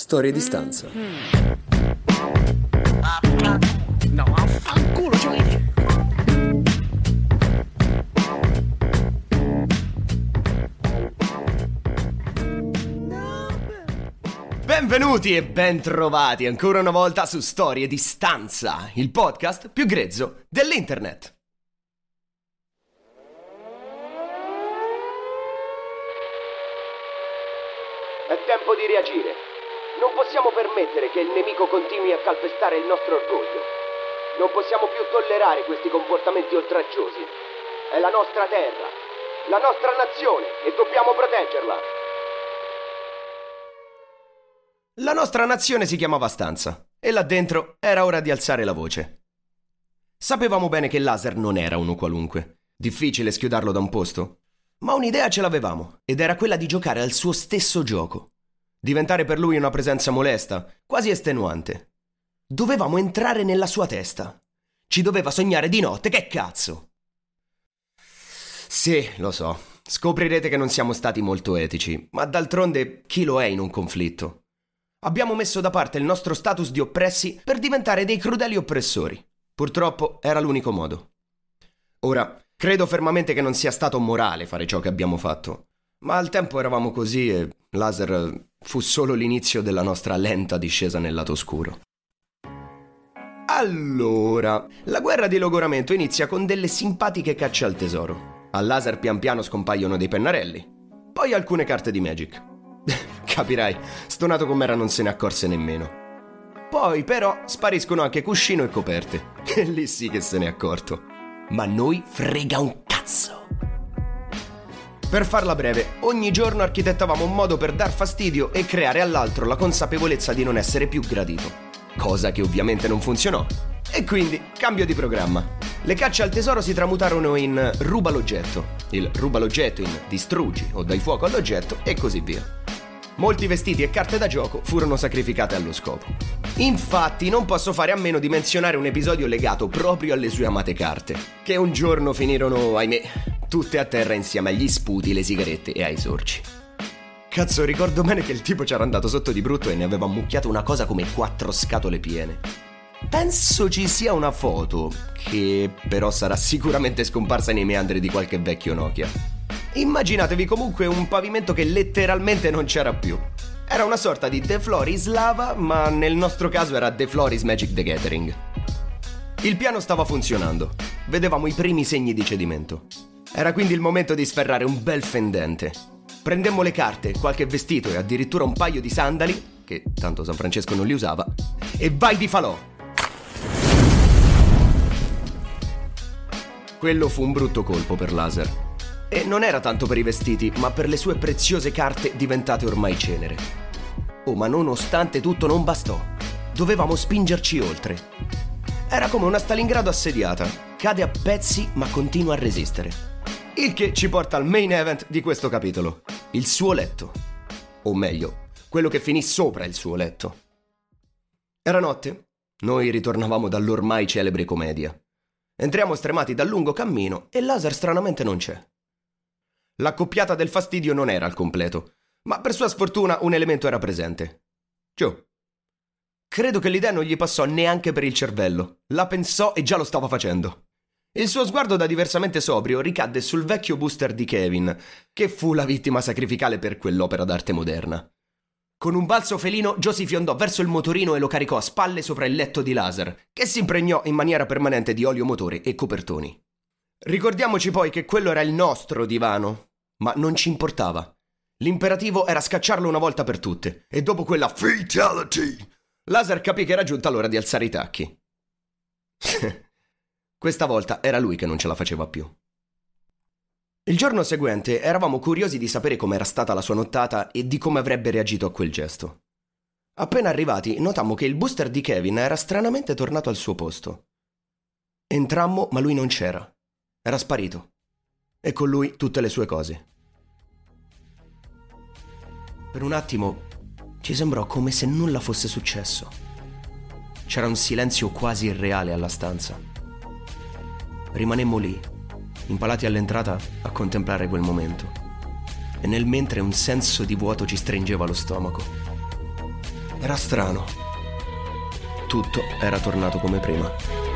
Storie di stanza. No, affanculo, cioè. Benvenuti e bentrovati ancora una volta su Storie di stanza, il podcast più grezzo dell'internet. È tempo di reagire. Non possiamo permettere che il nemico continui a calpestare il nostro orgoglio. Non possiamo più tollerare questi comportamenti oltraggiosi. È la nostra terra, la nostra nazione e dobbiamo proteggerla. La nostra nazione si chiamava Stanza e là dentro era ora di alzare la voce. Sapevamo bene che Laser non era uno qualunque. Difficile schiodarlo da un posto. Ma un'idea ce l'avevamo ed era quella di giocare al suo stesso gioco. Diventare per lui una presenza molesta, quasi estenuante. Dovevamo entrare nella sua testa. Ci doveva sognare di notte, che cazzo! Sì, lo so. Scoprirete che non siamo stati molto etici, ma d'altronde chi lo è in un conflitto? Abbiamo messo da parte il nostro status di oppressi per diventare dei crudeli oppressori. Purtroppo era l'unico modo. Ora, credo fermamente che non sia stato morale fare ciò che abbiamo fatto. Ma al tempo eravamo così e laser fu solo l'inizio della nostra lenta discesa nel lato oscuro. Allora, la guerra di logoramento inizia con delle simpatiche cacce al tesoro. Al laser pian piano scompaiono dei pennarelli, poi alcune carte di Magic. Capirai, stonato com'era non se ne accorse nemmeno. Poi però spariscono anche cuscino e coperte. E lì sì che se n'è accorto. Ma noi frega un cazzo. Per farla breve, ogni giorno architettavamo un modo per dar fastidio e creare all'altro la consapevolezza di non essere più gradito. Cosa che ovviamente non funzionò. E quindi, cambio di programma. Le cacce al tesoro si tramutarono in ruba l'oggetto, il ruba l'oggetto in distruggi o dai fuoco all'oggetto e così via. Molti vestiti e carte da gioco furono sacrificate allo scopo. Infatti non posso fare a meno di menzionare un episodio legato proprio alle sue amate carte, che un giorno finirono, ahimè, tutte a terra insieme agli sputi, le sigarette e ai sorci. Cazzo, ricordo bene che il tipo c'era andato sotto di brutto e ne aveva ammucchiato una cosa come quattro scatole piene. Penso ci sia una foto, che però sarà sicuramente scomparsa nei meandri di qualche vecchio Nokia. Immaginatevi comunque un pavimento che letteralmente non c'era più. Era una sorta di The Floris lava, ma nel nostro caso era The Floris Magic the Gathering. Il piano stava funzionando. Vedevamo i primi segni di cedimento. Era quindi il momento di sferrare un bel fendente. Prendemmo le carte, qualche vestito e addirittura un paio di sandali, che tanto San Francesco non li usava, e vai di falò! Quello fu un brutto colpo per Laser. E non era tanto per i vestiti, ma per le sue preziose carte diventate ormai cenere. Oh, ma nonostante tutto non bastò. Dovevamo spingerci oltre. Era come una Stalingrado assediata. Cade a pezzi, ma continua a resistere. Il che ci porta al main event di questo capitolo. Il suo letto. O meglio, quello che finì sopra il suo letto. Era notte. Noi ritornavamo dall'ormai celebre commedia. Entriamo stremati dal lungo cammino e Laser stranamente non c'è. L'accoppiata del fastidio non era al completo, ma per sua sfortuna un elemento era presente. Joe. Credo che l'idea non gli passò neanche per il cervello. La pensò e già lo stava facendo. Il suo sguardo da diversamente sobrio ricadde sul vecchio booster di Kevin, che fu la vittima sacrificale per quell'opera d'arte moderna. Con un balzo felino, Joe si fiondò verso il motorino e lo caricò a spalle sopra il letto di laser, che si impregnò in maniera permanente di olio motore e copertoni. Ricordiamoci poi che quello era il nostro divano, ma non ci importava. L'imperativo era scacciarlo una volta per tutte, e dopo quella fatality, Laser capì che era giunta l'ora di alzare i tacchi. Questa volta era lui che non ce la faceva più. Il giorno seguente eravamo curiosi di sapere com'era stata la sua nottata e di come avrebbe reagito a quel gesto. Appena arrivati, notammo che il booster di Kevin era stranamente tornato al suo posto. Entrammo, ma lui non c'era. Era sparito. E con lui tutte le sue cose. Per un attimo ci sembrò come se nulla fosse successo. C'era un silenzio quasi irreale alla stanza. Rimanemmo lì, impalati all'entrata a contemplare quel momento. E nel mentre un senso di vuoto ci stringeva lo stomaco. Era strano. Tutto era tornato come prima.